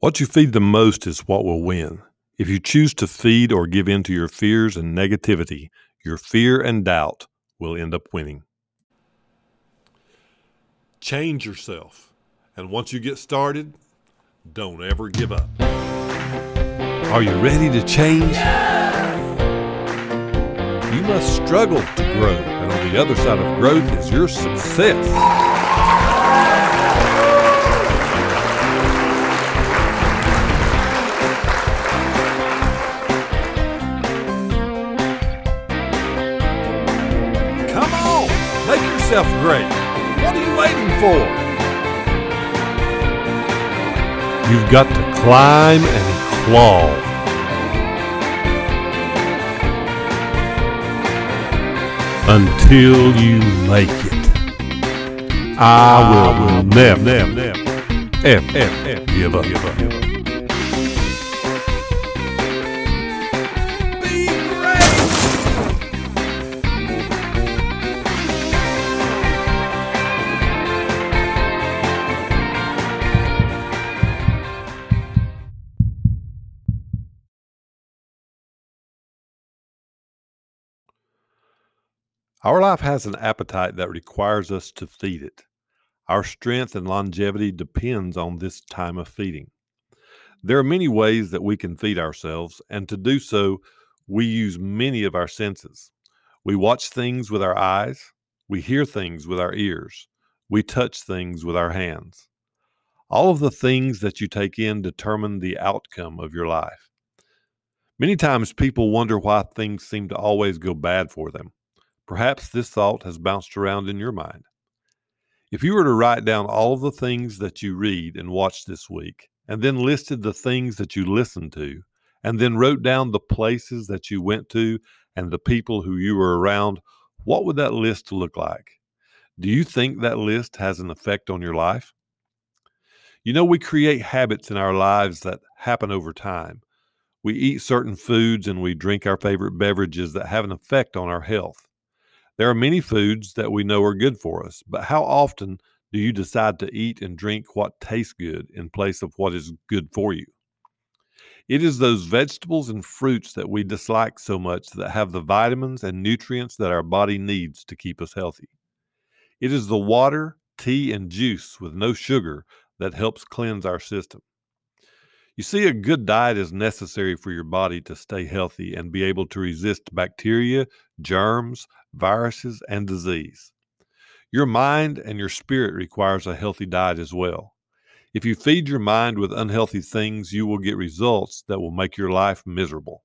What you feed the most is what will win. If you choose to feed or give in to your fears and negativity, your fear and doubt will end up winning. Change yourself. And once you get started, don't ever give up. Are you ready to change? You must struggle to grow, and on the other side of growth is your success. Are you waiting for? You've got to climb and claw. Until you make it. I will, never, never, never, ever, ever, ever give up. Give up. Our life has an appetite that requires us to feed it. Our strength and longevity depends on this time of feeding. There are many ways that we can feed ourselves, and to do so, we use many of our senses. We watch things with our eyes, we hear things with our ears, we touch things with our hands. All of the things that you take in determine the outcome of your life. Many times people wonder why things seem to always go bad for them. Perhaps this thought has bounced around in your mind. If you were to write down all of the things that you read and watch this week, and then listed the things that you listened to, and then wrote down the places that you went to and the people who you were around, what would that list look like? Do you think that list has an effect on your life? You know, we create habits in our lives that happen over time. We eat certain foods and we drink our favorite beverages that have an effect on our health. There are many foods that we know are good for us, but how often do you decide to eat and drink what tastes good in place of what is good for you? It is those vegetables and fruits that we dislike so much that have the vitamins and nutrients that our body needs to keep us healthy. It is the water, tea, and juice with no sugar that helps cleanse our system. You see, a good diet is necessary for your body to stay healthy and be able to resist bacteria, germs, viruses, and disease. Your mind and your spirit requires a healthy diet as well. If you feed your mind with unhealthy things, you will get results that will make your life miserable.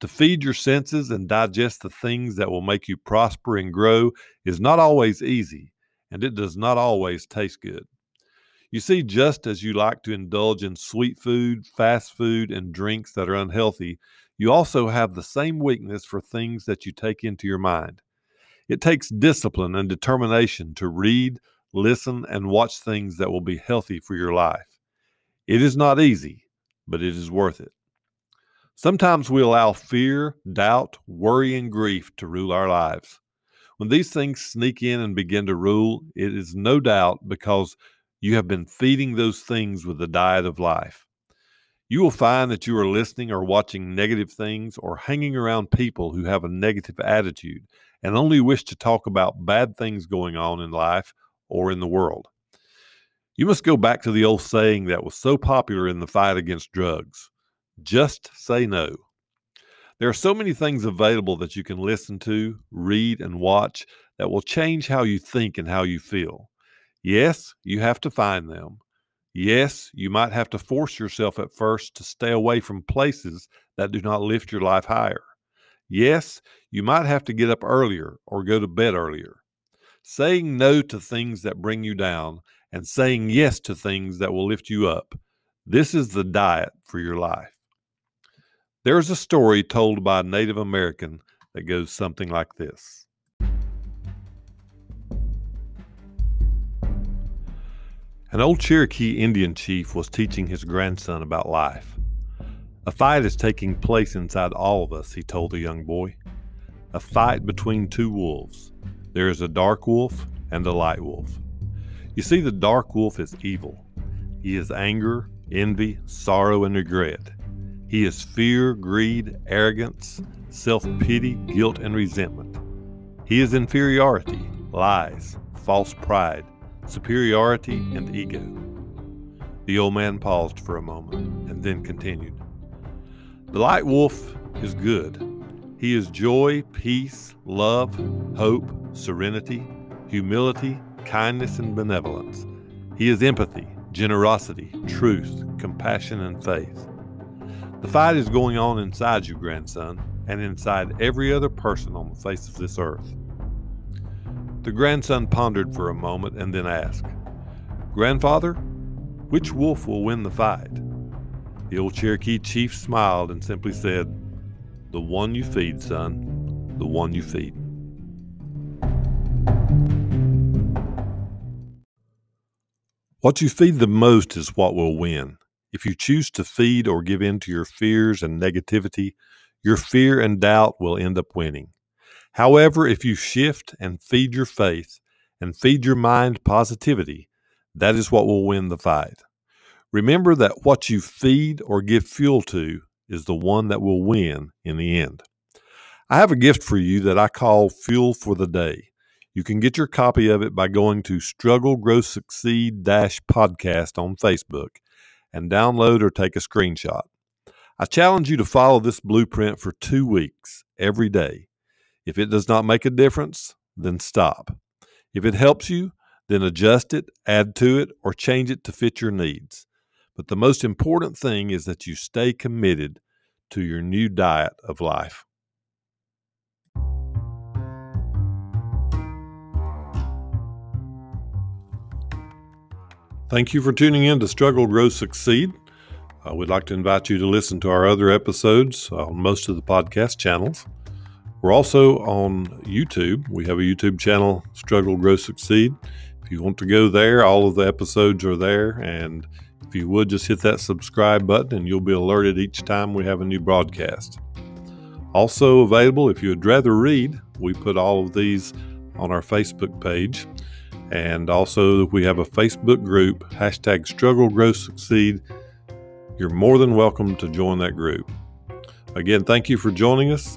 To feed your senses and digest the things that will make you prosper and grow is not always easy, and it does not always taste good. You see, just as you like to indulge in sweet food, fast food, and drinks that are unhealthy, you also have the same weakness for things that you take into your mind. It takes discipline and determination to read, listen, and watch things that will be healthy for your life. It is not easy, but it is worth it. Sometimes we allow fear, doubt, worry, and grief to rule our lives. When these things sneak in and begin to rule, it is no doubt because you have been feeding those things with the diet of life. You will find that you are listening or watching negative things or hanging around people who have a negative attitude and only wish to talk about bad things going on in life or in the world. You must go back to the old saying that was so popular in the fight against drugs just say no. There are so many things available that you can listen to, read, and watch that will change how you think and how you feel. Yes, you have to find them, Yes, you might have to force yourself at first to stay away from places that do not lift your life higher. Yes, you might have to get up earlier or go to bed earlier. Saying no to things that bring you down and saying yes to things that will lift you up. This is the diet for your life. There is a story told by a Native American that goes something like this. An old Cherokee Indian chief was teaching his grandson about life. A fight is taking place inside all of us, he told the young boy. A fight between two wolves. There is a dark wolf and a light wolf. You see, the dark wolf is evil. He is anger, envy, sorrow, and regret. He is fear, greed, arrogance, self pity, guilt, and resentment. He is inferiority, lies, false pride, superiority, and ego. The old man paused for a moment and then continued. The light wolf is good. He is joy, peace, love, hope, serenity, humility, kindness, and benevolence. He is empathy, generosity, truth, compassion, and faith. The fight is going on inside you, grandson, and inside every other person on the face of this earth. The grandson pondered for a moment and then asked, Grandfather, which wolf will win the fight? The old Cherokee chief smiled and simply said, The one you feed, son, the one you feed. What you feed the most is what will win. If you choose to feed or give in to your fears and negativity, your fear and doubt will end up winning. However, if you shift and feed your faith and feed your mind positivity, that is what will win the fight. Remember that what you feed or give fuel to is the one that will win in the end. I have a gift for you that I call Fuel for the Day. You can get your copy of it by going to Struggle Grow Succeed Dash podcast on Facebook and download or take a screenshot. I challenge you to follow this blueprint for two weeks every day. If it does not make a difference, then stop. If it helps you, then adjust it, add to it, or change it to fit your needs. But the most important thing is that you stay committed to your new diet of life. Thank you for tuning in to Struggle, Grow, Succeed. Uh, we'd like to invite you to listen to our other episodes on most of the podcast channels. We're also on YouTube. We have a YouTube channel, Struggle, Grow, Succeed. If you want to go there, all of the episodes are there. And if you would just hit that subscribe button and you'll be alerted each time we have a new broadcast. Also available, if you would rather read, we put all of these on our Facebook page. And also, we have a Facebook group, hashtag Struggle, Grow, Succeed. You're more than welcome to join that group. Again, thank you for joining us,